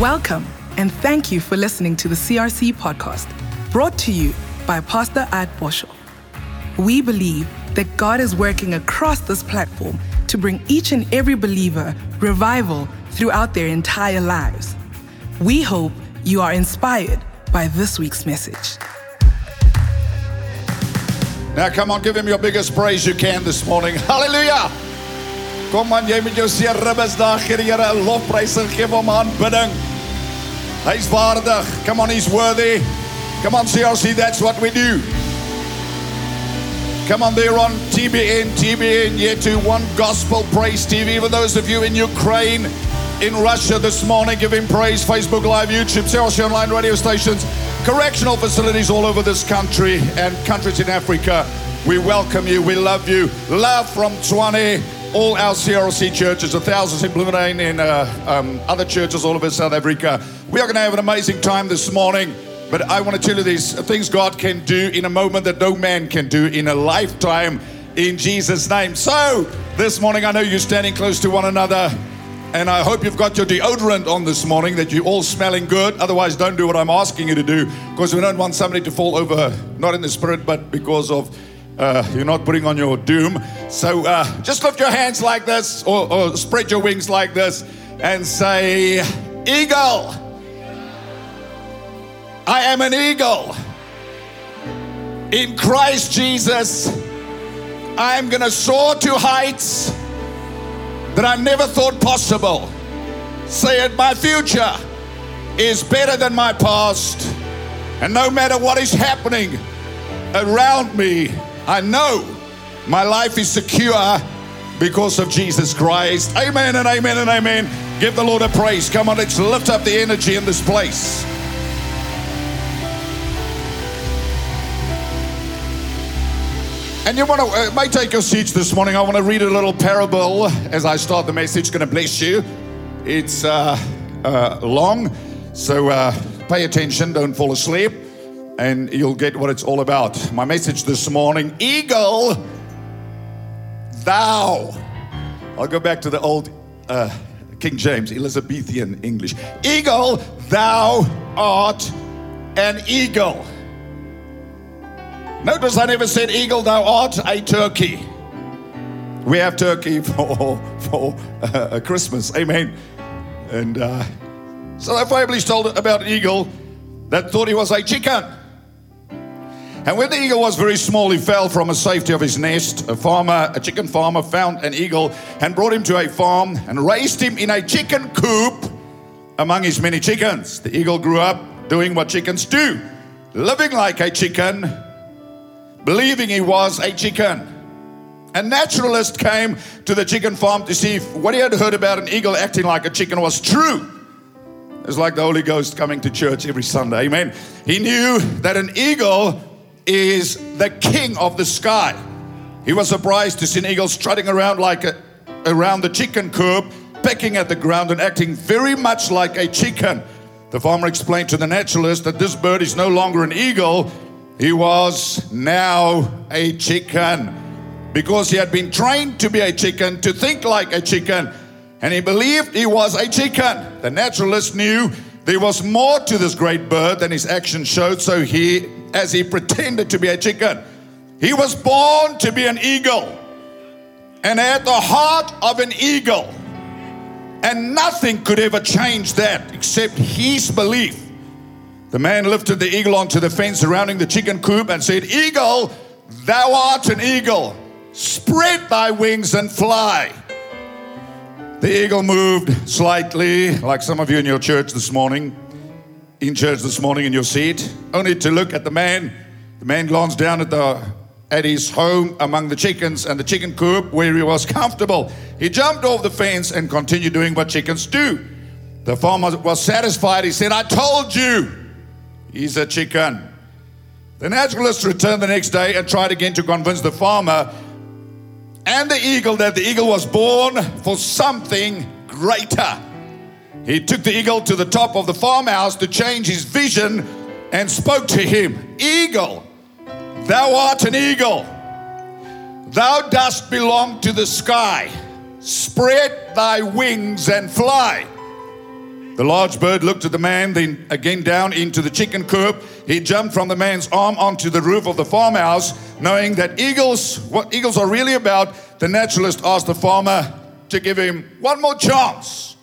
Welcome, and thank you for listening to the CRC podcast, brought to you by Pastor At Boshoff. We believe that God is working across this platform to bring each and every believer revival throughout their entire lives. We hope you are inspired by this week's message. Now, come on, give him your biggest praise you can this morning. Hallelujah! Kom aan, jy met jou seer ribbes daar Here 'n gee hom aanbidding. Hy's waardig. Come on, he's worthy. Come on, CRC, that's what we do. Come on, they're on TBN, TBN, yet to One Gospel Praise TV. For those of you in Ukraine, in Russia this morning, him praise. Facebook Live, YouTube, CRC online radio stations, correctional facilities all over this country and countries in Africa. We welcome you. We love you. Love from Tshwane, all our CRC churches, the thousands in Bloemfontein and uh, um, other churches all over South Africa. We are going to have an amazing time this morning. But I want to tell you these things God can do in a moment that no man can do in a lifetime in Jesus' name. So, this morning, I know you're standing close to one another. And I hope you've got your deodorant on this morning, that you're all smelling good. Otherwise, don't do what I'm asking you to do, because we don't want somebody to fall over, not in the spirit, but because of uh, you're not putting on your doom. So uh, just lift your hands like this, or, or spread your wings like this, and say, Eagle. I am an eagle. In Christ Jesus, I am going to soar to heights that I never thought possible. Say it, my future is better than my past. And no matter what is happening around me, I know my life is secure because of Jesus Christ. Amen and amen and amen. Give the Lord a praise. Come on, let's lift up the energy in this place. And you want to, uh, may take your seats this morning. I want to read a little parable as I start the message. Going to bless you. It's uh, uh, long, so uh, pay attention, don't fall asleep, and you'll get what it's all about. My message this morning Eagle, thou. I'll go back to the old uh, King James, Elizabethan English. Eagle, thou art an eagle. Notice I never said, Eagle, thou art a turkey. We have turkey for, for uh, Christmas. Amen. And uh, so the fable's told about eagle that thought he was a chicken. And when the eagle was very small, he fell from the safety of his nest. A farmer, a chicken farmer, found an eagle and brought him to a farm and raised him in a chicken coop among his many chickens. The eagle grew up doing what chickens do, living like a chicken believing he was a chicken. A naturalist came to the chicken farm to see if what he had heard about an eagle acting like a chicken was true. It's like the Holy Ghost coming to church every Sunday. Amen. He knew that an eagle is the king of the sky. He was surprised to see an eagle strutting around like a, around the chicken coop, pecking at the ground and acting very much like a chicken. The farmer explained to the naturalist that this bird is no longer an eagle, he was now a chicken because he had been trained to be a chicken, to think like a chicken, and he believed he was a chicken. The naturalist knew there was more to this great bird than his actions showed, so he, as he pretended to be a chicken, he was born to be an eagle and had the heart of an eagle. And nothing could ever change that except his belief the man lifted the eagle onto the fence surrounding the chicken coop and said, Eagle, thou art an eagle. Spread thy wings and fly. The eagle moved slightly, like some of you in your church this morning, in church this morning in your seat, only to look at the man. The man glanced down at the at his home among the chickens and the chicken coop where he was comfortable. He jumped off the fence and continued doing what chickens do. The farmer was satisfied. He said, I told you. He's a chicken. The naturalist returned the next day and tried again to convince the farmer and the eagle that the eagle was born for something greater. He took the eagle to the top of the farmhouse to change his vision and spoke to him Eagle, thou art an eagle. Thou dost belong to the sky. Spread thy wings and fly. The large bird looked at the man, then again down into the chicken coop. He jumped from the man's arm onto the roof of the farmhouse, knowing that eagles, what eagles are really about, the naturalist asked the farmer to give him one more chance.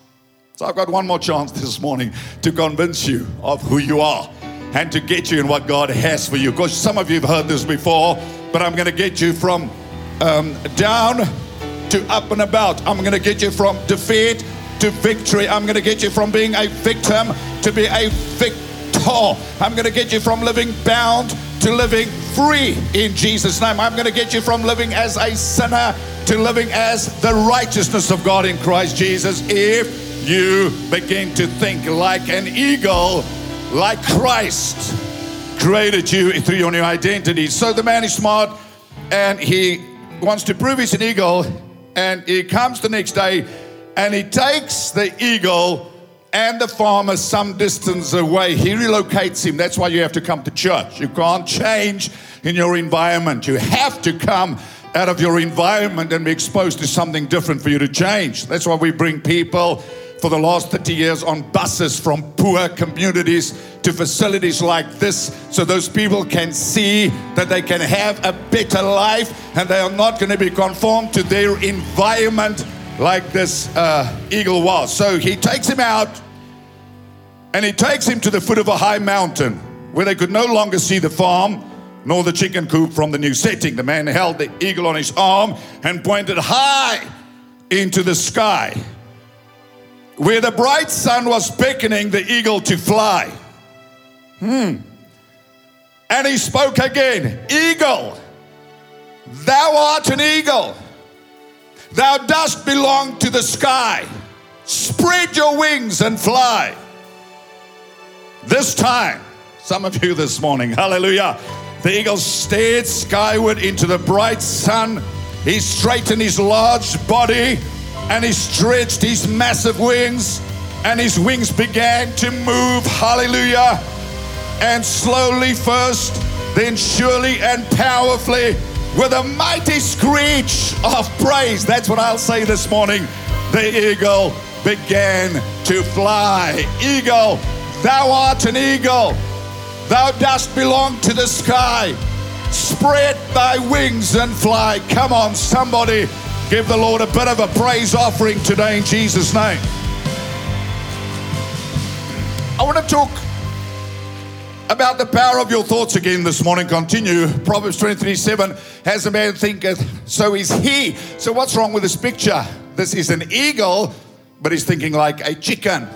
So I've got one more chance this morning to convince you of who you are and to get you in what God has for you. Because some of you have heard this before, but I'm going to get you from um, down to up and about. I'm going to get you from defeat to victory. I'm going to get you from being a victim to be a victor. I'm going to get you from living bound to living free in Jesus' name. I'm going to get you from living as a sinner to living as the righteousness of God in Christ Jesus if you begin to think like an eagle, like Christ created you through your new identity. So the man is smart and he wants to prove he's an eagle, and he comes the next day and he takes the eagle and the farmer some distance away. He relocates him. That's why you have to come to church. You can't change in your environment. You have to come out of your environment and be exposed to something different for you to change. That's why we bring people for the last 30 years on buses from poor communities to facilities like this so those people can see that they can have a better life and they are not going to be conformed to their environment like this uh, eagle was. So he takes him out and he takes him to the foot of a high mountain where they could no longer see the farm nor the chicken coop from the new setting. The man held the eagle on his arm and pointed high into the sky where the bright sun was beckoning the eagle to fly. Hmm. And he spoke again Eagle, thou art an eagle. Thou dost belong to the sky. Spread your wings and fly. This time, some of you this morning, hallelujah, the eagle stared skyward into the bright sun. He straightened his large body and he stretched his massive wings, and his wings began to move. Hallelujah. And slowly, first, then surely and powerfully, with a mighty screech of praise. That's what I'll say this morning. The eagle began to fly. Eagle, thou art an eagle. Thou dost belong to the sky. Spread thy wings and fly. Come on, somebody, give the Lord a bit of a praise offering today in Jesus' name. I want to talk about the power of your thoughts again this morning. Continue. Proverbs 23 7 As a man thinketh, so is he. So, what's wrong with this picture? This is an eagle, but he's thinking like a chicken.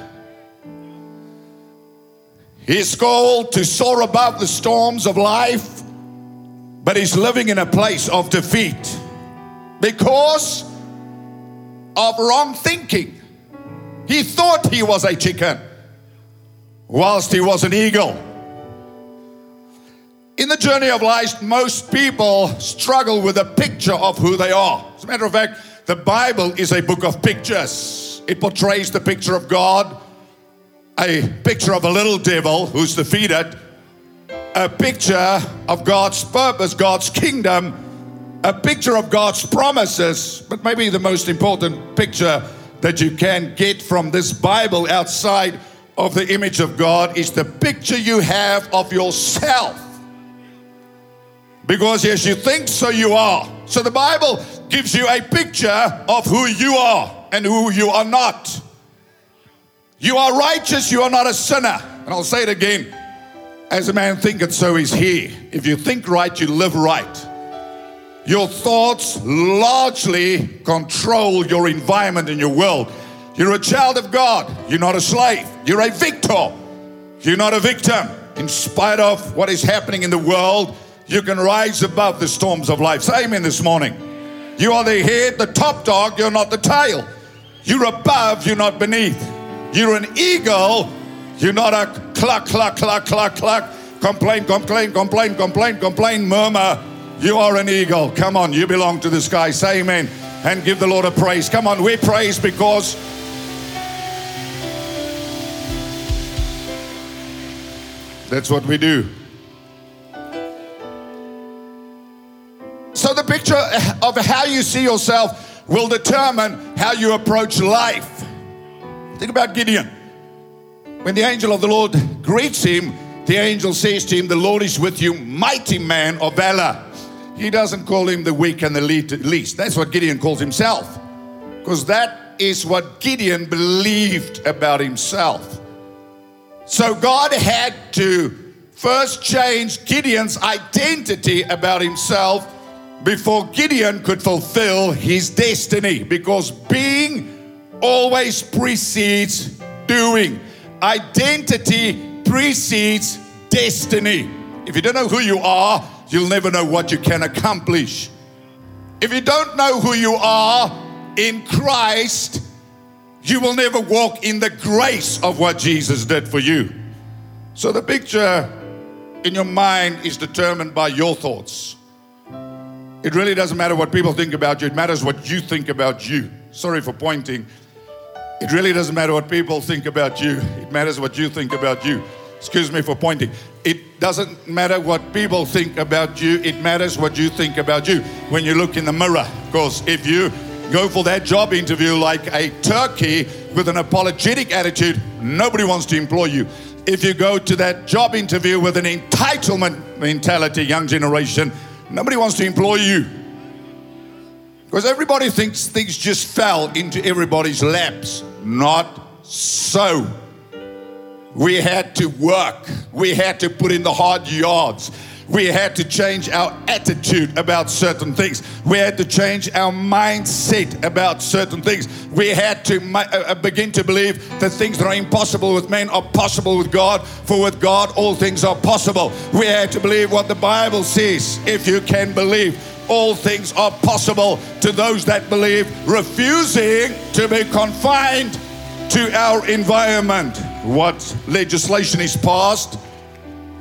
He's called to soar above the storms of life, but he's living in a place of defeat because of wrong thinking. He thought he was a chicken whilst he was an eagle. In the journey of life, most people struggle with a picture of who they are. As a matter of fact, the Bible is a book of pictures. It portrays the picture of God, a picture of a little devil who's defeated, a picture of God's purpose, God's kingdom, a picture of God's promises, but maybe the most important picture that you can get from this Bible outside of the image of God is the picture you have of yourself. Because as you think, so you are. So the Bible gives you a picture of who you are and who you are not. You are righteous, you are not a sinner. And I'll say it again as a man thinketh, so is he. If you think right, you live right. Your thoughts largely control your environment and your world. You're a child of God, you're not a slave, you're a victor, you're not a victim. In spite of what is happening in the world, you can rise above the storms of life. Say amen this morning. You are the head, the top dog, you're not the tail. You're above, you're not beneath. You're an eagle, you're not a cluck, cluck, cluck, cluck, cluck. Complain, complain, complain, complain, complain, murmur. You are an eagle. Come on, you belong to the sky. Say amen and give the Lord a praise. Come on, we praise because that's what we do. So, the picture of how you see yourself will determine how you approach life. Think about Gideon. When the angel of the Lord greets him, the angel says to him, The Lord is with you, mighty man of valor. He doesn't call him the weak and the least. That's what Gideon calls himself. Because that is what Gideon believed about himself. So God had to first change Gideon's identity about himself before Gideon could fulfill his destiny. Because being always precedes doing, identity precedes destiny. If you don't know who you are, you'll never know what you can accomplish. If you don't know who you are in Christ, you will never walk in the grace of what Jesus did for you. So the picture in your mind is determined by your thoughts. It really doesn't matter what people think about you, it matters what you think about you. Sorry for pointing. It really doesn't matter what people think about you, it matters what you think about you. Excuse me for pointing. It doesn't matter what people think about you, it matters what you think about you when you look in the mirror. Because if you go for that job interview like a turkey with an apologetic attitude, nobody wants to employ you. If you go to that job interview with an entitlement mentality, young generation, nobody wants to employ you. Because everybody thinks things just fell into everybody's laps. Not so. We had to work. We had to put in the hard yards. We had to change our attitude about certain things. We had to change our mindset about certain things. We had to uh, uh, begin to believe that things that are impossible with men are possible with God, for with God all things are possible. We had to believe what the Bible says. If you can believe, all things are possible to those that believe, refusing to be confined to our environment. What legislation is passed,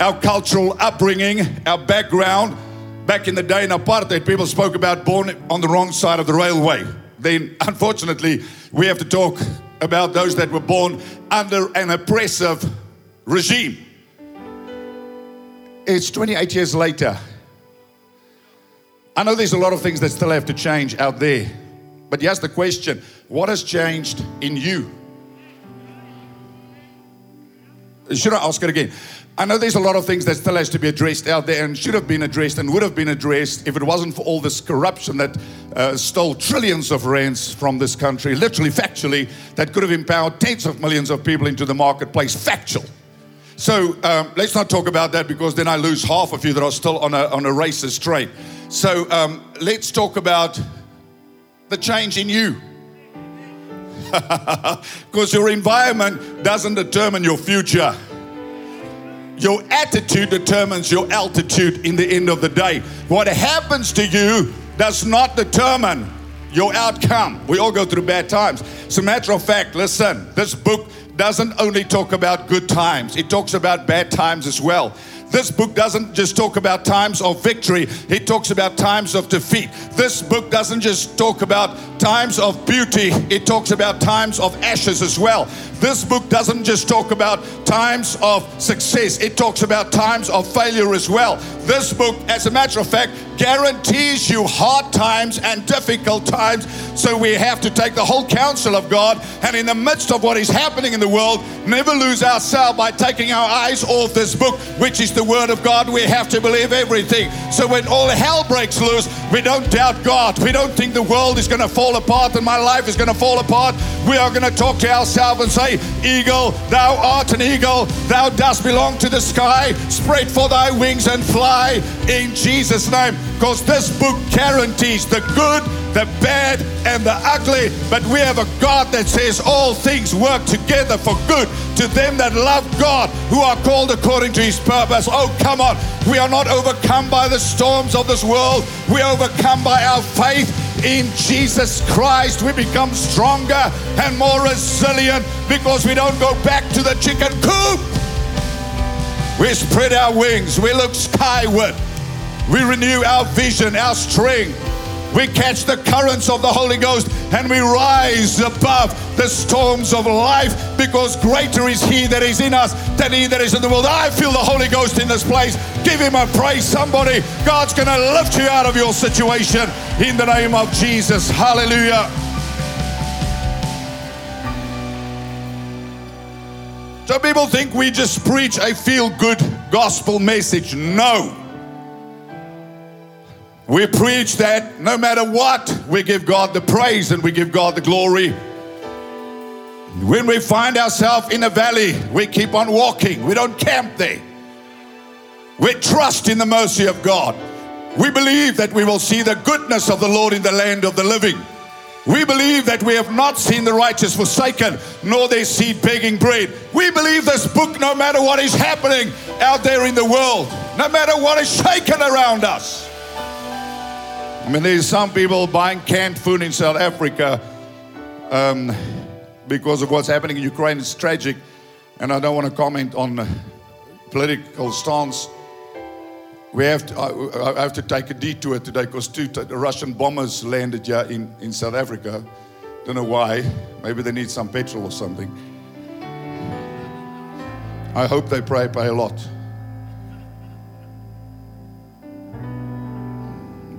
our cultural upbringing, our background. Back in the day in apartheid, people spoke about born on the wrong side of the railway. Then, unfortunately, we have to talk about those that were born under an oppressive regime. It's 28 years later. I know there's a lot of things that still have to change out there. But here's the question what has changed in you? Should I ask it again? I know there's a lot of things that still has to be addressed out there and should have been addressed and would have been addressed if it wasn't for all this corruption that uh, stole trillions of rands from this country, literally, factually, that could have empowered tens of millions of people into the marketplace. Factual. So um, let's not talk about that because then I lose half of you that are still on a, on a racist train. So um, let's talk about the change in you. Because your environment doesn't determine your future. Your attitude determines your altitude in the end of the day. What happens to you does not determine your outcome. We all go through bad times. As a matter of fact, listen, this book doesn't only talk about good times, it talks about bad times as well. This book doesn't just talk about times of victory, it talks about times of defeat. This book doesn't just talk about times of beauty, it talks about times of ashes as well. This book doesn't just talk about times of success, it talks about times of failure as well. This book, as a matter of fact, guarantees you hard times and difficult times. So we have to take the whole counsel of God and, in the midst of what is happening in the world, never lose ourselves by taking our eyes off this book, which is the Word of God. We have to believe everything. So when all hell breaks loose, we don't doubt God. We don't think the world is going to fall apart and my life is going to fall apart. We are going to talk to ourselves and say, Eagle, thou art an eagle, thou dost belong to the sky. Spread for thy wings and fly in Jesus' name. Because this book guarantees the good, the bad, and the ugly. But we have a God that says all things work together for good to them that love God, who are called according to his purpose. Oh, come on. We are not overcome by the storms of this world, we are overcome by our faith in Jesus Christ, we become stronger and more resilient because we don't go back to the chicken coop. We spread our wings, we look skyward, we renew our vision, our strength. We catch the currents of the Holy Ghost and we rise above the storms of life because greater is He that is in us than He that is in the world. I feel the Holy Ghost in this place. Give Him a praise, somebody. God's going to lift you out of your situation in the name of Jesus. Hallelujah. So people think we just preach a feel good gospel message. No. We preach that no matter what, we give God the praise and we give God the glory. When we find ourselves in a valley, we keep on walking. We don't camp there. We trust in the mercy of God. We believe that we will see the goodness of the Lord in the land of the living. We believe that we have not seen the righteous forsaken, nor their seed begging bread. We believe this book, no matter what is happening out there in the world, no matter what is shaken around us. I mean, there's some people buying canned food in South Africa um, because of what's happening in Ukraine. It's tragic, and I don't want to comment on political stance. We have to, I, I have to take a detour today because two t- Russian bombers landed here in, in South Africa. Don't know why. Maybe they need some petrol or something. I hope they pray, pay a lot.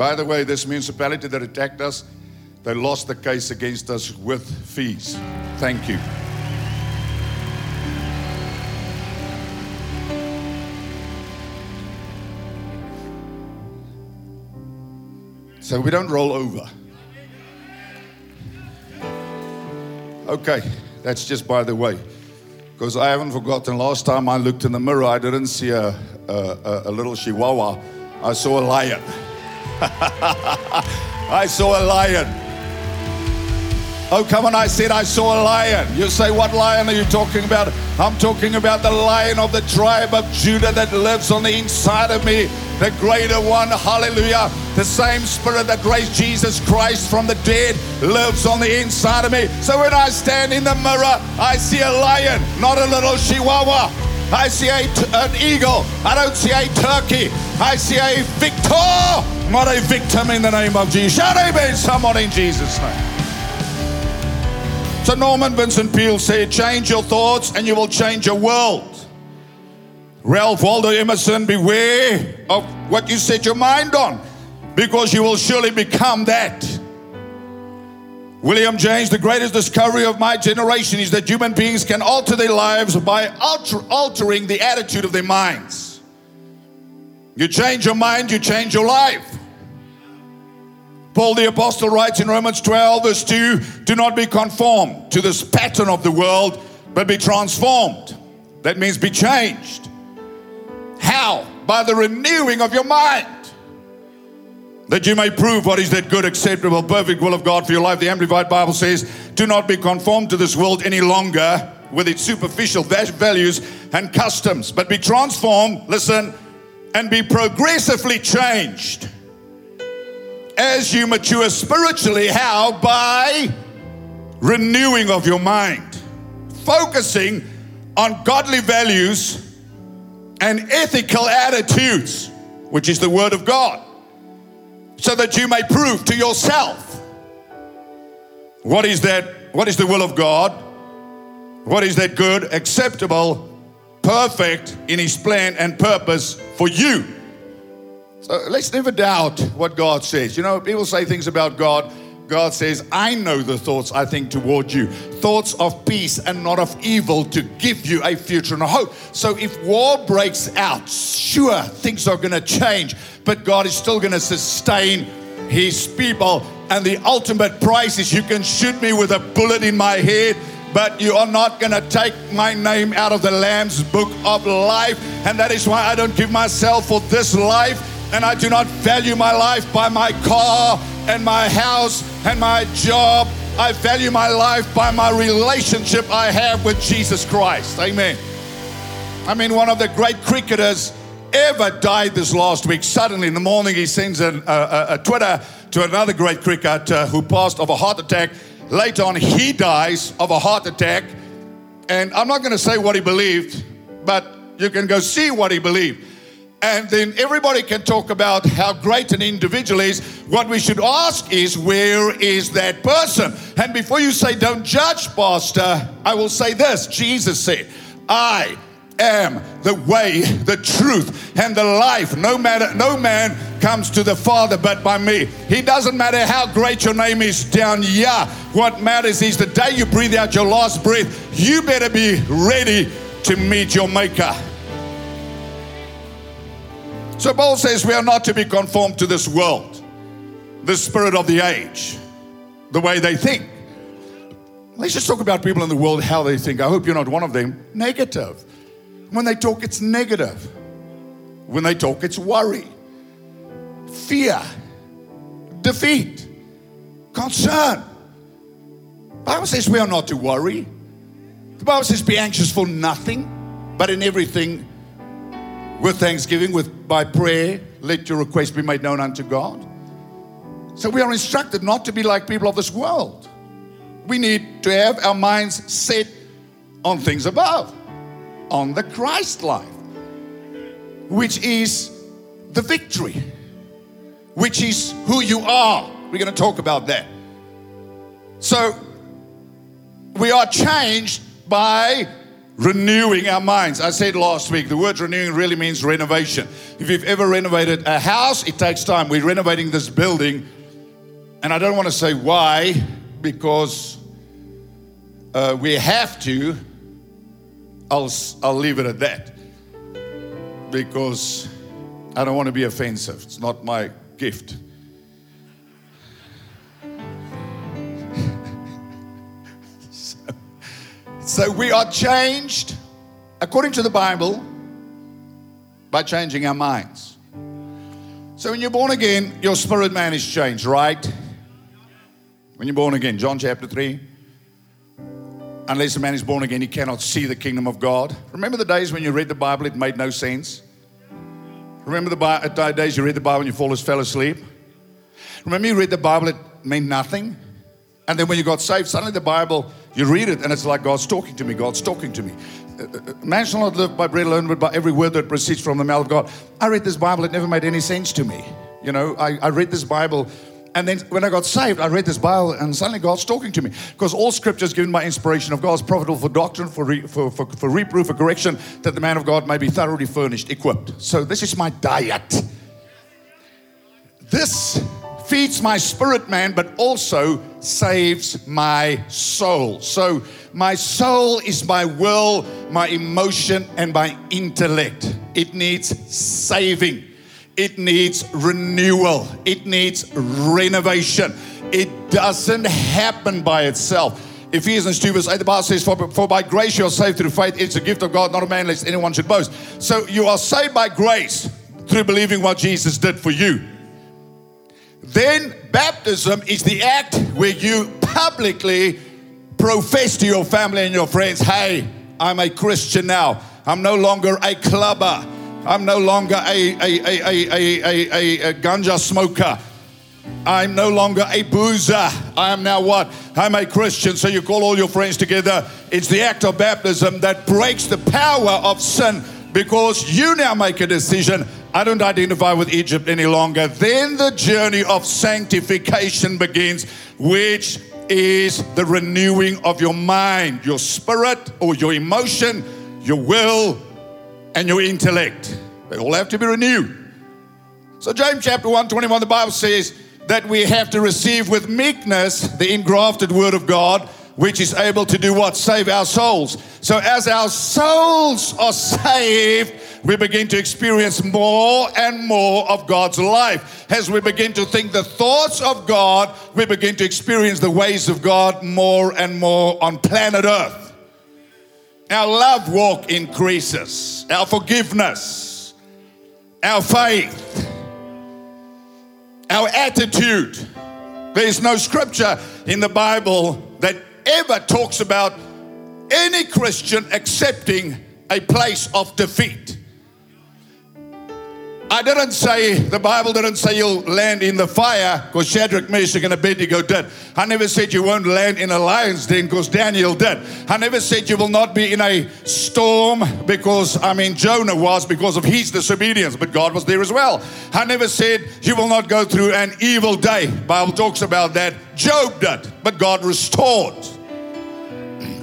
By the way, this municipality that attacked us, they lost the case against us with fees. Thank you. So we don't roll over. Okay, that's just by the way. Because I haven't forgotten, last time I looked in the mirror, I didn't see a, a, a, little chihuahua. I saw a lion. I saw a lion. Oh, come on, I said I saw a lion. You say, What lion are you talking about? I'm talking about the lion of the tribe of Judah that lives on the inside of me, the greater one. Hallelujah. The same spirit that raised Jesus Christ from the dead lives on the inside of me. So when I stand in the mirror, I see a lion, not a little chihuahua. I see a t- an eagle. I don't see a turkey. I see a victor, not a victim in the name of Jesus. Shout amen, someone in Jesus' name. So Norman Vincent Peale said, change your thoughts and you will change your world. Ralph Waldo Emerson, beware of what you set your mind on because you will surely become that. William James, the greatest discovery of my generation is that human beings can alter their lives by alter, altering the attitude of their minds. You change your mind, you change your life. Paul the Apostle writes in Romans 12, verse 2 Do not be conformed to this pattern of the world, but be transformed. That means be changed. How? By the renewing of your mind. That you may prove what is that good, acceptable, perfect will of God for your life. The Amplified Bible says, Do not be conformed to this world any longer with its superficial values and customs, but be transformed, listen, and be progressively changed as you mature spiritually. How? By renewing of your mind, focusing on godly values and ethical attitudes, which is the Word of God, so that you may prove to yourself what is that, what is the will of God, what is that good, acceptable, perfect in His plan and purpose for you. So let's never doubt what God says. You know, people say things about God. God says, I know the thoughts I think toward you, thoughts of peace and not of evil to give you a future and a hope. So if war breaks out, sure, things are going to change, but God is still going to sustain his people. And the ultimate price is you can shoot me with a bullet in my head, but you are not going to take my name out of the Lamb's book of life. And that is why I don't give myself for this life. And I do not value my life by my car and my house and my job. I value my life by my relationship I have with Jesus Christ. Amen. I mean, one of the great cricketers ever died this last week. Suddenly in the morning, he sends a, a, a Twitter to another great cricketer who passed of a heart attack. Later on, he dies of a heart attack. And I'm not going to say what he believed, but you can go see what he believed. And then everybody can talk about how great an individual is. What we should ask is, where is that person? And before you say, don't judge, Pastor, I will say this Jesus said, I am the way, the truth, and the life. No matter, no man comes to the Father but by me. It doesn't matter how great your name is down here. What matters is the day you breathe out your last breath, you better be ready to meet your Maker. So Paul says we are not to be conformed to this world, the spirit of the age, the way they think. Let's just talk about people in the world, how they think. I hope you're not one of them. Negative. When they talk, it's negative. When they talk, it's worry, fear, defeat, concern. Bible says we are not to worry. The Bible says be anxious for nothing, but in everything with thanksgiving, with by prayer, let your request be made known unto God. So we are instructed not to be like people of this world. We need to have our minds set on things above, on the Christ life, which is the victory, which is who you are. We're going to talk about that. So we are changed by renewing our minds. I said last week, the word renewing really means renovation. If you've ever renovated a house, it takes time. We're renovating this building, and I don't want to say why, because uh, we have to. I'll, I'll leave it at that. Because I don't want to be offensive. It's not my gift. So we are changed, according to the Bible, by changing our minds. So when you're born again, your spirit man is changed, right? When you're born again, John chapter 3. Unless a man is born again, he cannot see the kingdom of God. Remember the days when you read the Bible, it made no sense? Remember the uh, days you read the Bible and you fall, fell asleep? Remember you read the Bible, it meant nothing? And then when you got saved, suddenly the Bible, you read it and it's like God's talking to me, God's talking to me. Uh, uh, Man shall not live by bread alone, but by every word that proceeds from the mouth of God. I read this Bible, it never made any sense to me. You know, I, I read this Bible, and then when I got saved, I read this Bible, and suddenly God's talking to me. Because all scripture is given by inspiration of God, is profitable for doctrine, for, re, for, for, for reproof, for correction, that the man of God may be thoroughly furnished, equipped. So this is my diet. This feeds my spirit man, but also saves my soul. So, my soul is my will, my emotion, and my intellect. It needs saving, it needs renewal, it needs renovation. It doesn't happen by itself. Ephesians 2 verse 8, the Bible says, for, for by grace you are saved through faith. It's a gift of God, not a man, lest anyone should boast. So you are saved by grace through believing what Jesus did for you. Then baptism is the act where you publicly profess to your family and your friends, hey, I'm a Christian now. I'm no longer a clubber. I'm no longer a, a, a, a, a, ganja smoker. I'm no longer a boozer. I am now what? I'm a Christian. So you call all your friends together. It's the act of baptism that breaks the power of sin because you now make a decision. I don't identify with Egypt any longer. Then the journey of sanctification begins, which is the renewing of your mind, your spirit, or your emotion, your will, and your intellect. They all have to be renewed. So, James chapter 1 21, the Bible says that we have to receive with meekness the engrafted word of God which is able to do what? Save our souls. So, as our souls are saved, we begin to experience more and more of God's life. As we begin to think the thoughts of God, we begin to experience the ways of God more and more on planet Earth. Our love walk increases, our forgiveness, our faith, our attitude. There is no scripture in the Bible that ever talks about any Christian accepting a place of defeat. I didn't say, the Bible didn't say you'll land in the fire because Shadrach, Meshach, and Abednego did. I never said you won't land in a lion's den because Daniel did. I never said you will not be in a storm because, I mean, Jonah was because of his disobedience, but God was there as well. I never said you will not go through an evil day. Bible talks about that. Job did, but God restored.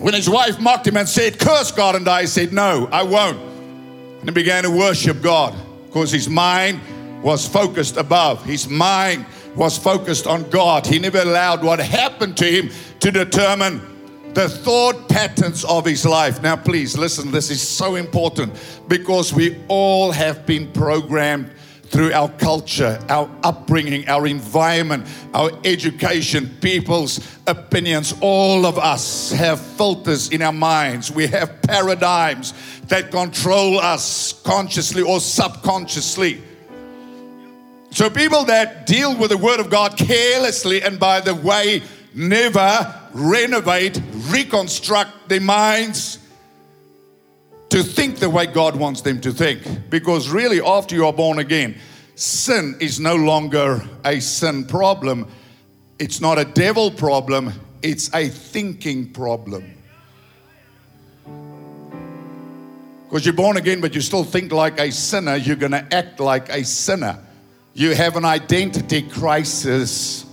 When his wife mocked him and said, curse God and he said, no, I won't. And he began to worship God because his mind was focused above. His mind was focused on God. He never allowed what happened to him to determine the thought patterns of his life. Now, please listen, this is so important because we all have been programmed through our culture, our upbringing, our environment, our education, people's opinions. All of us have filters in our minds. We have paradigms that control us consciously or subconsciously. So, people that deal with the Word of God carelessly and, by the way, never renovate, reconstruct their minds to think the way God wants them to think. Because really, after you are born again, sin is no longer a sin problem. It's not a devil problem, it's a thinking problem. Because you're born again, but you still think like a sinner, you're going to act like a sinner. You have an identity crisis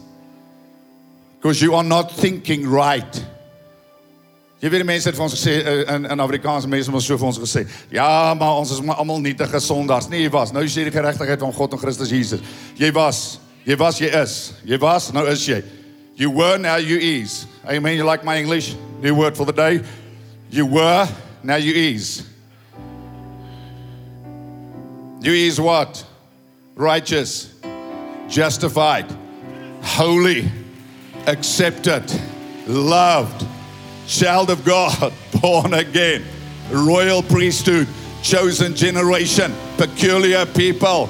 because you are not thinking right. Jy weet die mense het vir ons gesê eh, in in Afrikaanse mense het ons so vir ons gesê, ja, maar ons is almal nietige sondaars. Nee, jy was. Nou sê die geregtigheid van God en Christus Jesus. Jy was. Jy was, jy is. Jy was, nou is jy. You were, now you is. Amen. You like my English? New word for the day. You were, now you is. You is what? Righteous, justified, holy, accepted, loved, child of God, born again, royal priesthood, chosen generation, peculiar people,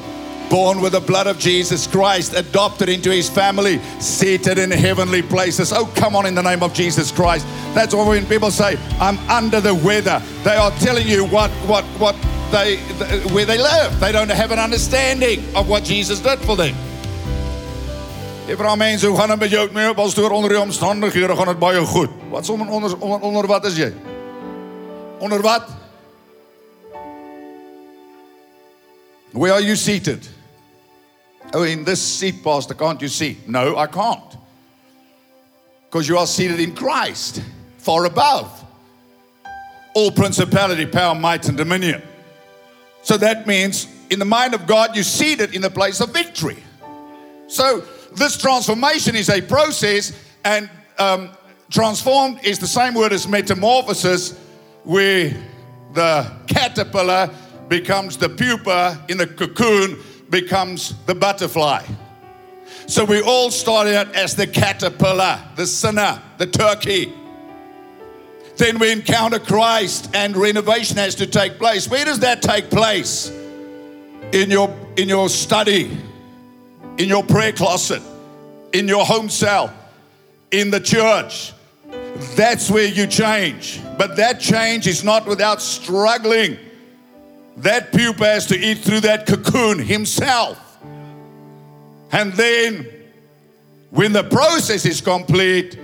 born with the blood of Jesus Christ, adopted into his family, seated in heavenly places. Oh, come on, in the name of Jesus Christ. That's why when people say, I'm under the weather, they are telling you what, what, what they, where they live. They don't have an understanding of what Jesus did for them. Jy vra mense, hoe gaan dit met jou? Nee, pastoor, onder die omstandighede gaan dit baie goed. Wat som onder, onder onder wat is jy? Onder wat? Where are you seated? Oh, in this seat, Pastor, can't you see? No, I can't. Because you are seated in Christ, far above all principality, power, might, and dominion. So that means in the mind of God, you're seated in the place of victory. So this transformation is a process, and um, transformed is the same word as metamorphosis, where the caterpillar becomes the pupa in the cocoon, becomes the butterfly. So we all start out as the caterpillar, the sinner, the turkey. Then we encounter Christ and renovation has to take place. Where does that take place? In your in your study, in your prayer closet, in your home cell, in the church. That's where you change. But that change is not without struggling. That pupa has to eat through that cocoon himself. And then, when the process is complete,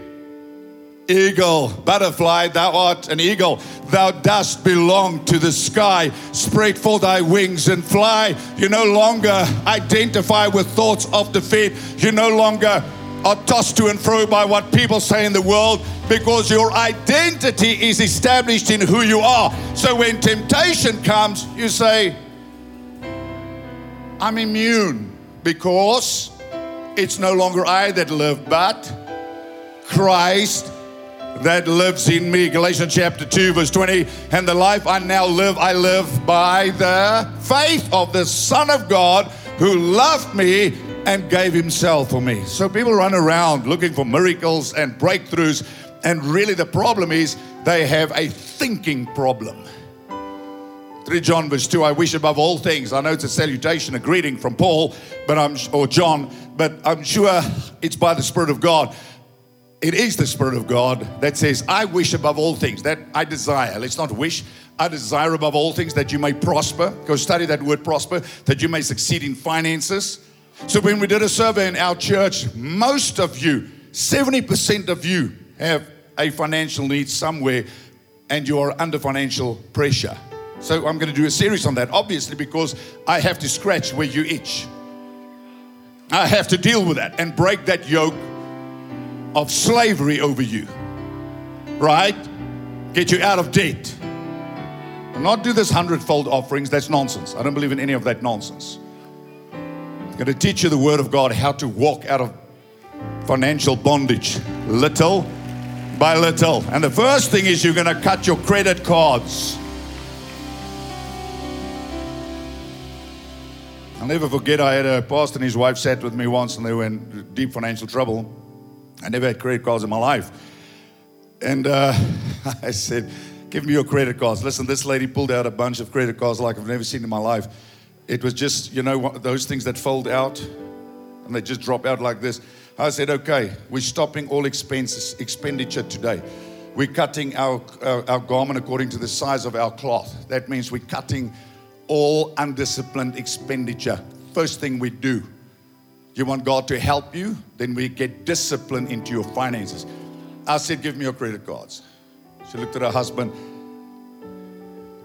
eagle, butterfly, thou art an eagle. Thou dost belong to the sky. Spread forth thy wings and fly. You no longer identify with thoughts of defeat. You no longer are tossed to and fro by what people say in the world because your identity is established in who you are. So when temptation comes, you say, I'm immune because it's no longer I that live, but Christ that lives in me. Galatians chapter 2, verse 20. And the life I now live, I live by the faith of the Son of God who loved me and gave himself for me. So people run around looking for miracles and breakthroughs. And really, the problem is they have a thinking problem. 3 John verse 2 I wish above all things I know it's a salutation a greeting from Paul but I'm or John but I'm sure it's by the spirit of God it is the Spirit of God that says, I wish above all things, that I desire. Let's not wish. I desire above all things that you may prosper. Go study that word prosper, that you may succeed in finances. So, when we did a survey in our church, most of you, 70% of you, have a financial need somewhere and you are under financial pressure. So, I'm going to do a series on that, obviously, because I have to scratch where you itch. I have to deal with that and break that yoke of slavery over you, right? Get you out of debt. Not do this hundredfold offerings, that's nonsense. I don't believe in any of that nonsense. I'm going to teach you the Word of God, how to walk out of financial bondage. Little by little. And the first thing is you're going to cut your credit cards. I'll never forget, I had a pastor and his wife sat with me once and they were in deep financial trouble. I never had credit cards in my life. And uh, I said, Give me your credit cards. Listen, this lady pulled out a bunch of credit cards like I've never seen in my life. It was just, you know, those things that fold out and they just drop out like this. I said, Okay, we're stopping all expenses, expenditure today. We're cutting our, our, our garment according to the size of our cloth. That means we're cutting all undisciplined expenditure. First thing we do. You want God to help you? Then we get discipline into your finances. I said, Give me your credit cards. She looked at her husband,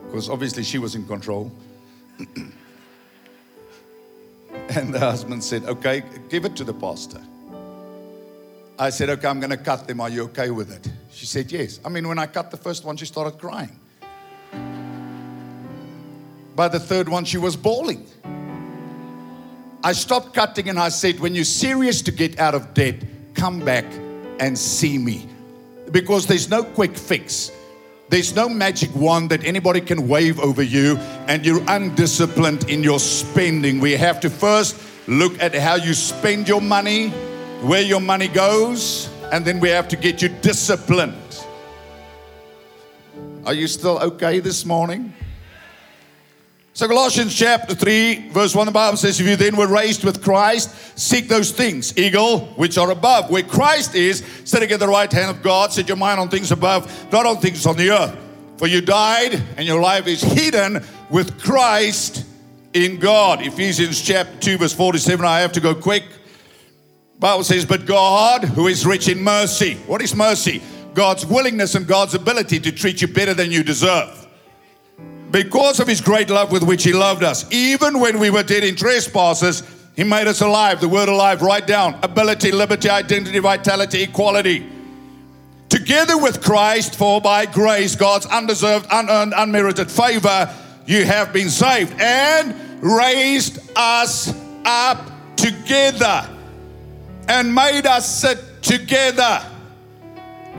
because obviously she was in control. and the husband said, Okay, give it to the pastor. I said, Okay, I'm going to cut them. Are you okay with it? She said, Yes. I mean, when I cut the first one, she started crying. By the third one, she was bawling. I stopped cutting and I said, When you're serious to get out of debt, come back and see me. Because there's no quick fix. There's no magic wand that anybody can wave over you, and you're undisciplined in your spending. We have to first look at how you spend your money, where your money goes, and then we have to get you disciplined. Are you still okay this morning? So, Colossians chapter 3, verse 1, the Bible says, If you then were raised with Christ, seek those things, eagle, which are above, where Christ is, sitting at the right hand of God. Set your mind on things above, not on things on the earth. For you died, and your life is hidden with Christ in God. Ephesians chapter 2, verse 47. I have to go quick. Bible says, But God, who is rich in mercy. What is mercy? God's willingness and God's ability to treat you better than you deserve because of his great love with which he loved us. Even when we were dead in trespasses, he made us alive. The word alive, write down ability, liberty, identity, vitality, equality. Together with Christ, for by grace, God's undeserved, unearned, unmerited favor, you have been saved and raised us up together and made us sit together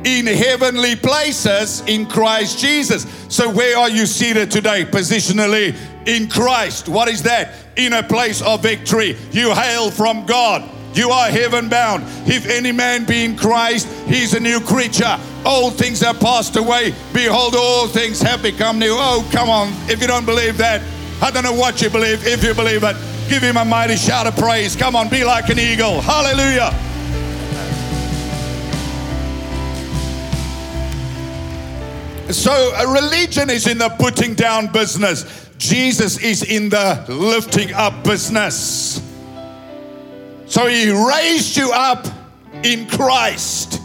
in heavenly places in Christ Jesus. So, where are you seated today? Positionally in Christ. What is that? In a place of victory. You hail from God. You are heaven bound. If any man be in Christ, he's a new creature. Old things have passed away. Behold, all things have become new. Oh, come on. If you don't believe that, I don't know what you believe. If you believe it, give him a mighty shout of praise. Come on, be like an eagle. Hallelujah. So, uh, religion is in the putting down business. Jesus is in the lifting up business. So, He raised you up in Christ,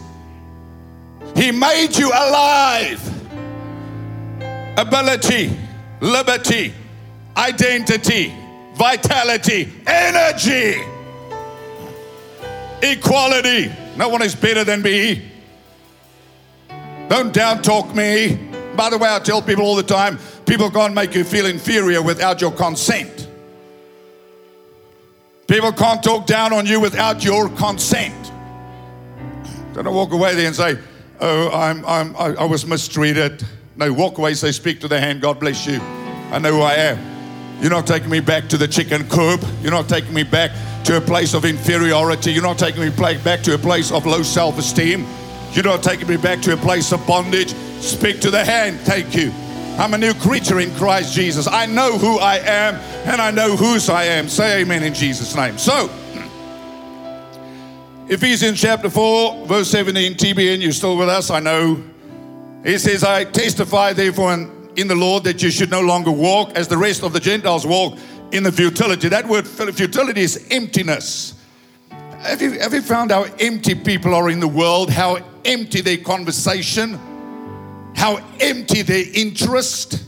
He made you alive. Ability, liberty, identity, vitality, energy, equality. No one is better than me. Don't down talk me. By the way, I tell people all the time people can't make you feel inferior without your consent. People can't talk down on you without your consent. Don't walk away there and say, Oh, I'm, I'm, I, I was mistreated. No, walk away, say, Speak to the hand, God bless you. I know who I am. You're not taking me back to the chicken coop. You're not taking me back to a place of inferiority. You're not taking me back to a place of low self esteem. You're not taking me back to a place of bondage. Speak to the hand. Thank you. I'm a new creature in Christ Jesus. I know who I am and I know whose I am. Say amen in Jesus' name. So, Ephesians chapter 4, verse 17, TBN, you're still with us, I know. He says, I testify therefore in, in the Lord that you should no longer walk as the rest of the Gentiles walk in the futility. That word futility is emptiness. Have you, have you found how empty people are in the world? How empty their conversation? How empty their interest?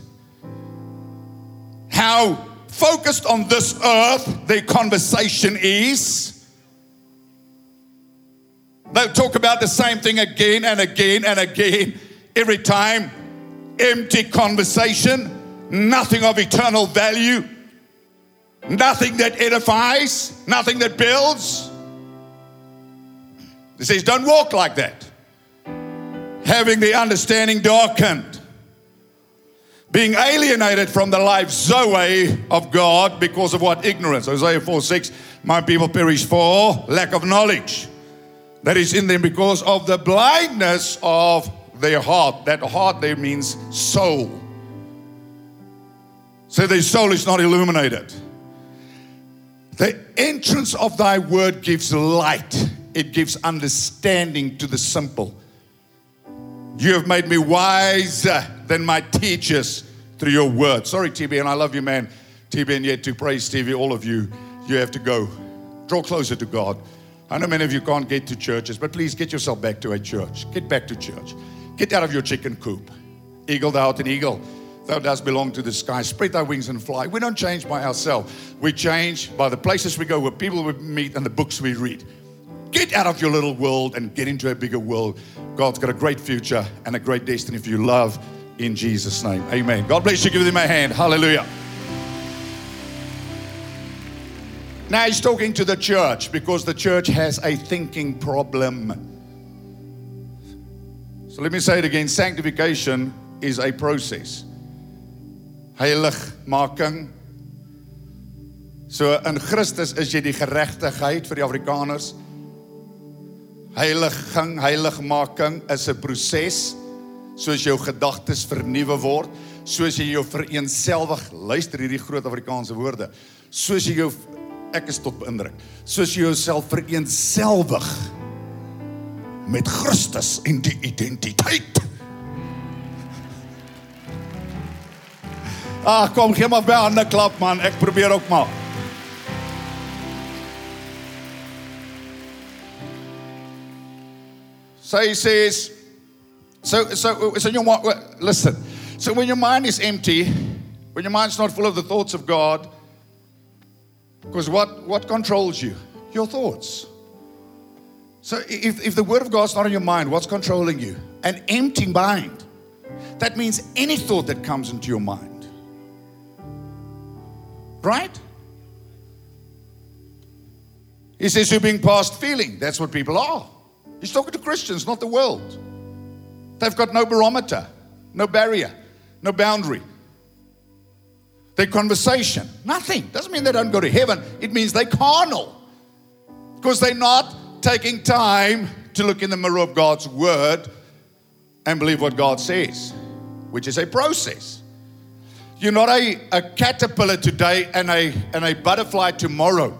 How focused on this earth their conversation is? They'll talk about the same thing again and again and again. Every time, empty conversation, nothing of eternal value, nothing that edifies, nothing that builds. He says, Don't walk like that. having the understanding darkened, being alienated from the life Zoe of God because of what? Ignorance. Isaiah 4 6, my people perish for lack of knowledge that is in them because of the blindness of their heart. That heart there means soul. So their soul is not illuminated. The entrance of thy word gives light, it gives understanding to the simple. You have made me wiser than my teachers through your word. Sorry, TB, and I love you, man. TB, and yet to praise TV, all of you, you have to go. Draw closer to God. I know many of you can't get to churches, but please get yourself back to a church. Get back to church. Get out of your chicken coop. Eagle thou art an eagle. Thou dost belong to the sky. Spread thy wings and fly. We don't change by ourselves. We change by the places we go, where people we meet, and the books we read. Get out of your little world and get into a bigger world. God's got a great future and a great destiny for you. Love in Jesus' name. Amen. God bless you. Give them a hand. Hallelujah. Now he's talking to the church because the church has a thinking problem. So let me say it again sanctification is a process. Heiligmaking. So in Christus is jy die geregtigheid vir die Afrikaners. Heiliging, heiligmaking is 'n proses soos jou gedagtes vernuwe word, soos jy jou vereenselwig, luister hierdie groot Afrikaanse woorde. Soos jy jou ek is tot beïndruk. Soos jy jouself vereenselwig met Christus en die identiteit. Ah, kom gee maar by 'n klap man, ek probeer ook maar. So he says, so so so you want listen. So when your mind is empty, when your mind's not full of the thoughts of God, because what what controls you? Your thoughts. So if, if the word of God's not in your mind, what's controlling you? An empty mind. That means any thought that comes into your mind. Right? He says you're being past feeling. That's what people are. He's talking to Christians, not the world. They've got no barometer, no barrier, no boundary. Their conversation, nothing. Doesn't mean they don't go to heaven. It means they're carnal. Because they're not taking time to look in the mirror of God's word and believe what God says, which is a process. You're not a, a caterpillar today and a, and a butterfly tomorrow.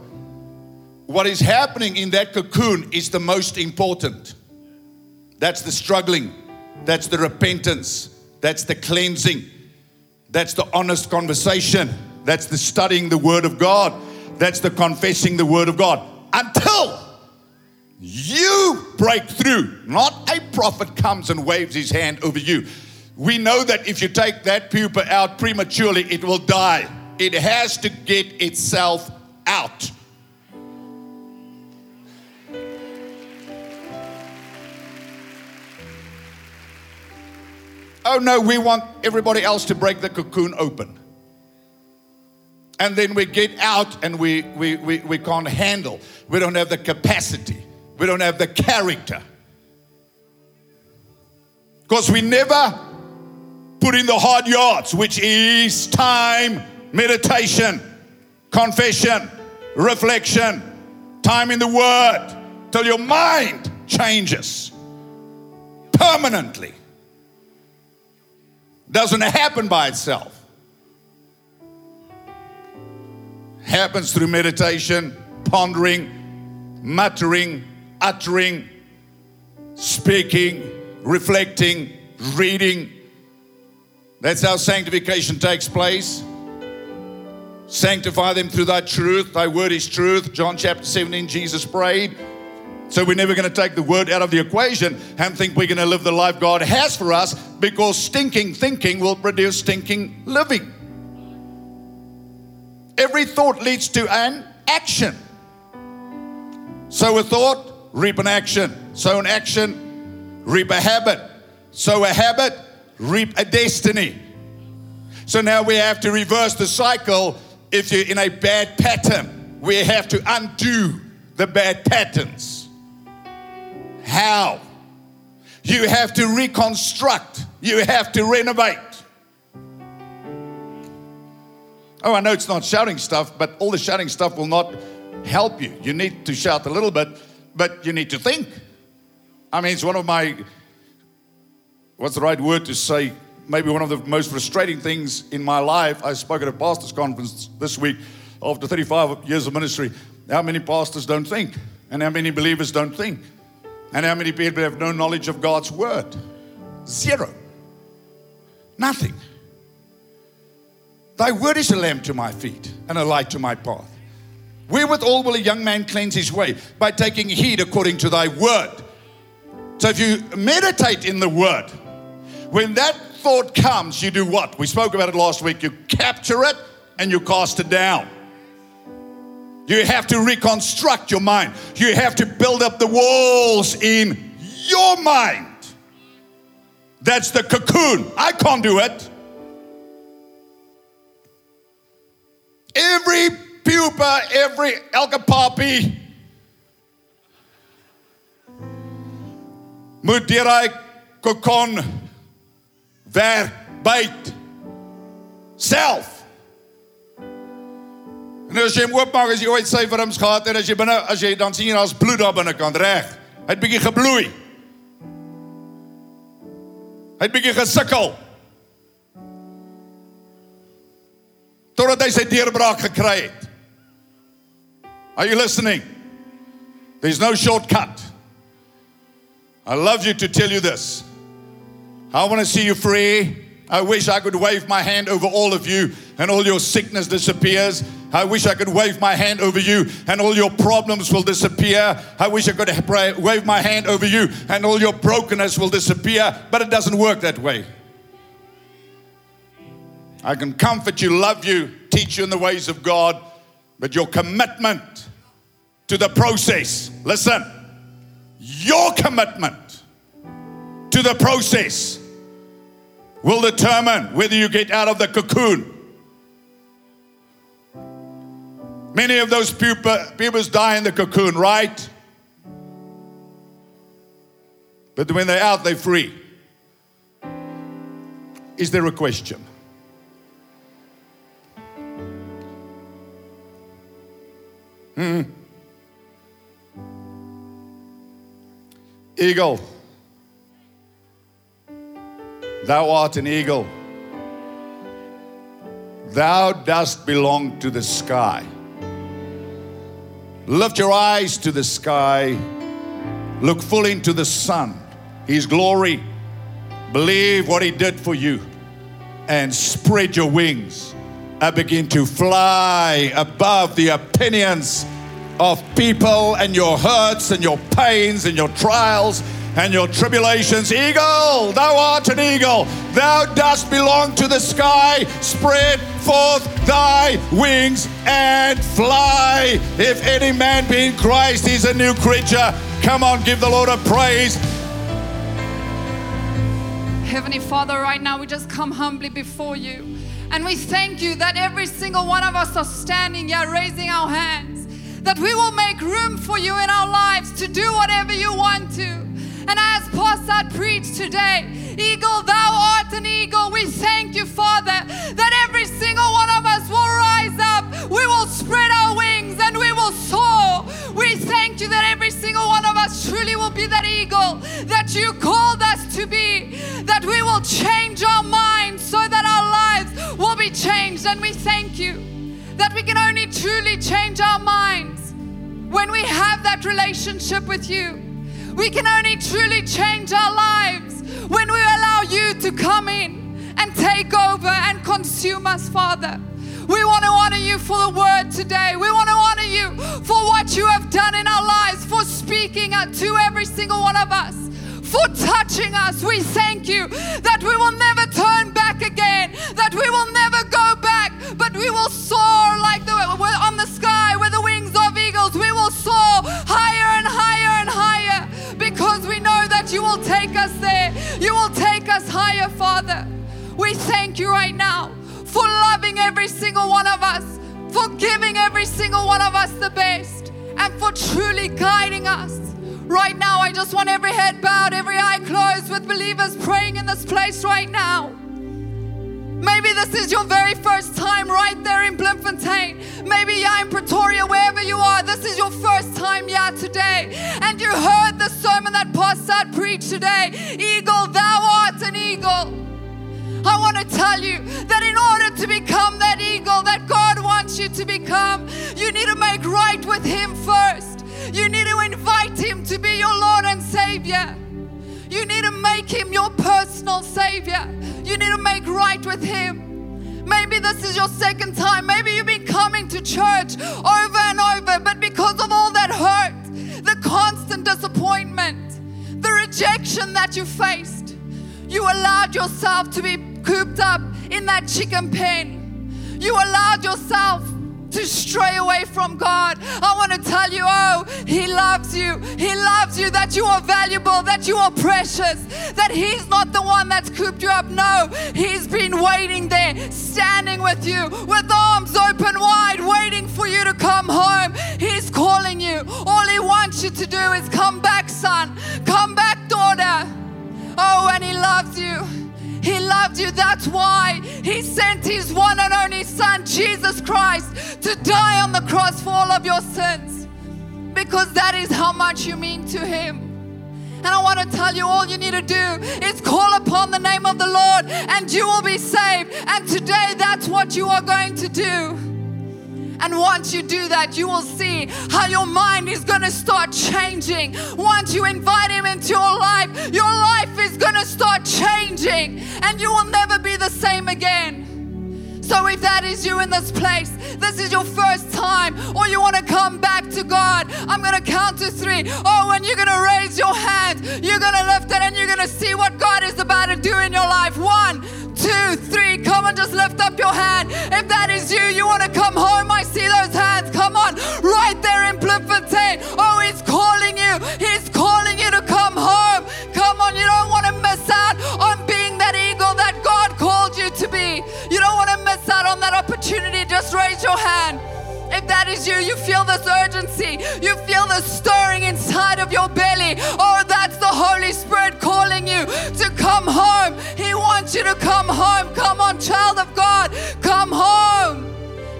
What is happening in that cocoon is the most important. That's the struggling, that's the repentance, that's the cleansing, that's the honest conversation, that's the studying the Word of God, that's the confessing the Word of God. Until you break through, not a prophet comes and waves his hand over you. We know that if you take that pupa out prematurely, it will die. It has to get itself out. Oh no, we want everybody else to break the cocoon open. And then we get out and we, we, we, we can't handle. We don't have the capacity. We don't have the character. Because we never put in the hard yards, which is time, meditation, confession, reflection, time in the Word, till your mind changes permanently. Doesn't happen by itself. Happens through meditation, pondering, muttering, uttering, speaking, reflecting, reading. That's how sanctification takes place. Sanctify them through thy truth. Thy word is truth. John chapter 17, Jesus prayed. So we're never going to take the word out of the equation and think we're going to live the life God has for us because stinking thinking will produce stinking living. Every thought leads to an action. So a thought, reap an action. Sow an action, reap a habit. Sow a habit, reap a destiny. So now we have to reverse the cycle. If you're in a bad pattern, we have to undo the bad patterns. How? You have to reconstruct. You have to renovate. Oh, I know it's not shouting stuff, but all the shouting stuff will not help you. You need to shout a little bit, but you need to think. I mean, it's one of my, what's the right word to say? Maybe one of the most frustrating things in my life. I spoke at a pastor's conference this week after 35 years of ministry. How many pastors don't think? And how many believers don't think? And how many people have no knowledge of God's word? Zero. Nothing. Thy word is a lamp to my feet and a light to my path. Wherewithal will a young man cleanse his way? By taking heed according to thy word. So if you meditate in the word, when that thought comes, you do what? We spoke about it last week. You capture it and you cast it down. You have to reconstruct your mind. You have to build up the walls in your mind. That's the cocoon. I can't do it. Every pupa, every elke papie moet deur kokon werk byt self. En as jy hom oopmaak as jy ooit sy wurms gehad het, as jy binne as jy dan sien jy daar's bloed daar binnekant, reg? Hy het bietjie gebloei. Hy het bietjie gesukkel. totdat hy sy deurbraak gekry het. Are you listening? There's no shortcut. I love you to tell you this. I want to see you free. I wish I could wave my hand over all of you and all your sickness disappears. I wish I could wave my hand over you and all your problems will disappear. I wish I could wave my hand over you and all your brokenness will disappear, but it doesn't work that way. I can comfort you, love you, teach you in the ways of God, but your commitment to the process, listen, your commitment to the process will determine whether you get out of the cocoon. Many of those pupa, die in the cocoon, right? But when they're out, they're free. Is there a question? Mm. Eagle. Thou art an eagle. Thou dost belong to the sky. Lift your eyes to the sky. Look full into the sun, His glory. Believe what He did for you and spread your wings I begin to fly above the opinions of people and your hurts and your pains and your trials and your tribulations. Eagle, thou art an eagle. Thou dost belong to the sky. Spread forth thy wings and fly. If any man be in Christ, he's a new creature. Come on, give the Lord a praise. Heavenly Father, right now we just come humbly before you. And we thank you that every single one of us are standing here raising our hands, that we will make room for you in our lives to do whatever you want to. And as Pastor preached today, Eagle, thou art an eagle. We thank you, Father, that every single one of us will rise up. We will spread our wings and we will soar. We thank you that every single one of us truly will be that eagle that you called us to be, that we will change our minds so that our lives will be changed. And we thank you that we can only truly change our minds when we have that relationship with you. We can only truly change our lives when we allow you to come in and take over and consume us, Father. We want to honor you for the word today. We want to honor you for what you have done in our lives, for speaking to every single one of us, for touching us. We thank you that we will never every single one of us, for giving every single one of us the best, and for truly guiding us. Right now, I just want every head bowed, every eye closed, with believers praying in this place right now. Maybe this is your very first time right there in Bloemfontein. Maybe you're in Pretoria, wherever you are. This is your first time here today. And you heard the sermon that Pastor preached today Eagle, thou art an eagle. I want to tell you that in order to become that eagle that God wants you to become, you need to make right with Him first. You need to invite Him to be your Lord and Savior. You need to make Him your personal Savior. You need to make right with Him. Maybe this is your second time. Maybe you've been coming to church over and over, but because of all that hurt, the constant disappointment, the rejection that you faced, you allowed yourself to be cooped up in that chicken pen. You allowed yourself to stray away from God. I want to tell you, oh, He loves you. He loves you that you are valuable, that you are precious, that He's not the one that's cooped you up. No, He's been waiting there, standing with you with arms open wide, waiting for you to come home. He's calling you. All He wants you to do is come back, son. Come back, daughter. Oh, and He loves you. He loved you. That's why He sent His one and only Son, Jesus Christ, to die on the cross for all of your sins. Because that is how much you mean to Him. And I want to tell you all you need to do is call upon the name of the Lord and you will be saved. And today, that's what you are going to do. And once you do that, you will see how your mind is going to start changing. Once you invite Him into your life, your life is going to start changing and you will never be the same again. So, if that is you in this place, this is your first time, or you want to come back to God, I'm going to count to three. Oh, and you're going to raise your hand, you're going to lift it, and you're going to see what God is about to do in your life. One, two, three. Come on, just lift up your hand. If that is you, you want to come home, I see those hands. Come on, right there in Bloemfontein. Oh, He's calling you. He's calling you to come home. Come on, you don't want to miss out on being that eagle that God called you to be. Miss out on that opportunity. Just raise your hand. If that is you, you feel this urgency, you feel the stirring inside of your belly. Oh, that's the Holy Spirit calling you to come home. He wants you to come home. Come on, child of God, come home.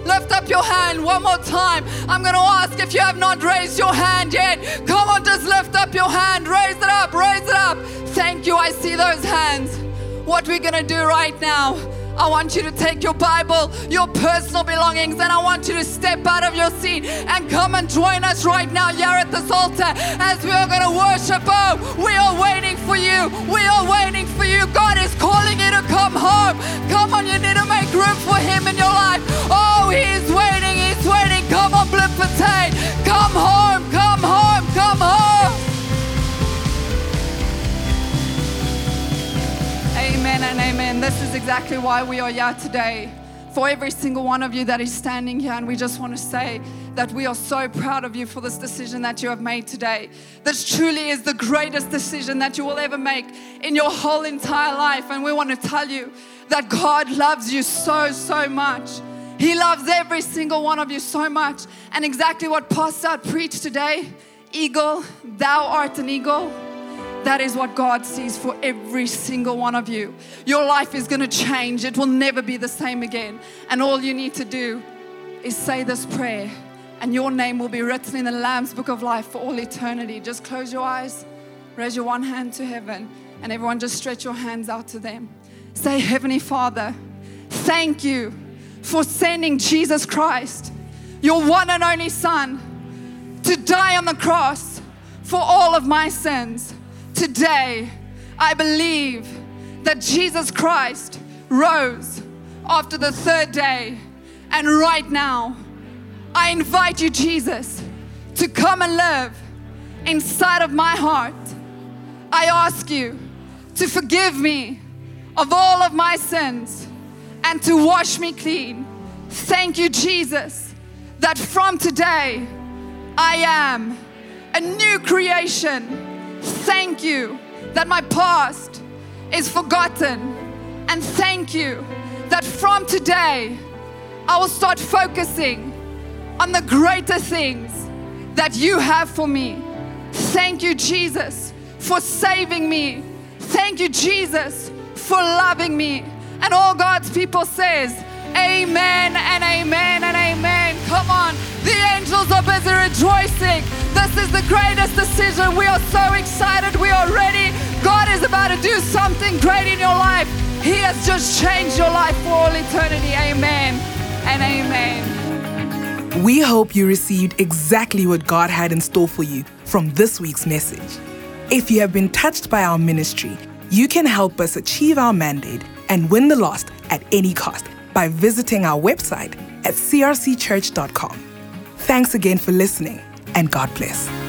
Lift up your hand one more time. I'm going to ask if you have not raised your hand yet. Come on, just lift up your hand. Raise it up, raise it up. Thank you. I see those hands. What we're going to do right now I want you to take your Bible, your personal belongings, and I want you to step out of your seat and come and join us right now here at this altar as we are going to worship. Oh, we are waiting for you. We are waiting for you. God is calling you to come home. Come on, you need to make room for Him in your life. Oh, He's waiting. He's waiting. Come on, Bloemfontein. Come home. Come home. Come home. Amen and amen. This is exactly why we are here today. For every single one of you that is standing here, and we just want to say that we are so proud of you for this decision that you have made today. This truly is the greatest decision that you will ever make in your whole entire life. And we want to tell you that God loves you so, so much. He loves every single one of you so much. And exactly what Pastor preached today Eagle, thou art an eagle that is what God sees for every single one of you. Your life is going to change, it will never be the same again. And all you need to do is say this prayer, and your name will be written in the Lamb's book of life for all eternity. Just close your eyes, raise your one hand to heaven, and everyone just stretch your hands out to them. Say, Heavenly Father, thank you for sending Jesus Christ, your one and only Son, to die on the cross for all of my sins. Today, I believe that Jesus Christ rose after the third day. And right now, I invite you, Jesus, to come and live inside of my heart. I ask you to forgive me of all of my sins and to wash me clean. Thank you, Jesus, that from today I am a new creation Thank you that my past is forgotten. And thank you that from today, I will start focusing on the greater things that you have for me. Thank you, Jesus, for saving me. Thank you, Jesus, for loving me. And all God's people says, Amen and amen and amen. Come on. The angels are busy rejoicing. This is the greatest decision. We are so excited. We are ready. God is about to do something great in your life. He has just changed your life for all eternity. Amen and amen. We hope you received exactly what God had in store for you from this week's message. If you have been touched by our ministry, you can help us achieve our mandate and win the lost at any cost by visiting our website at crcchurch.com. Thanks again for listening, and God bless.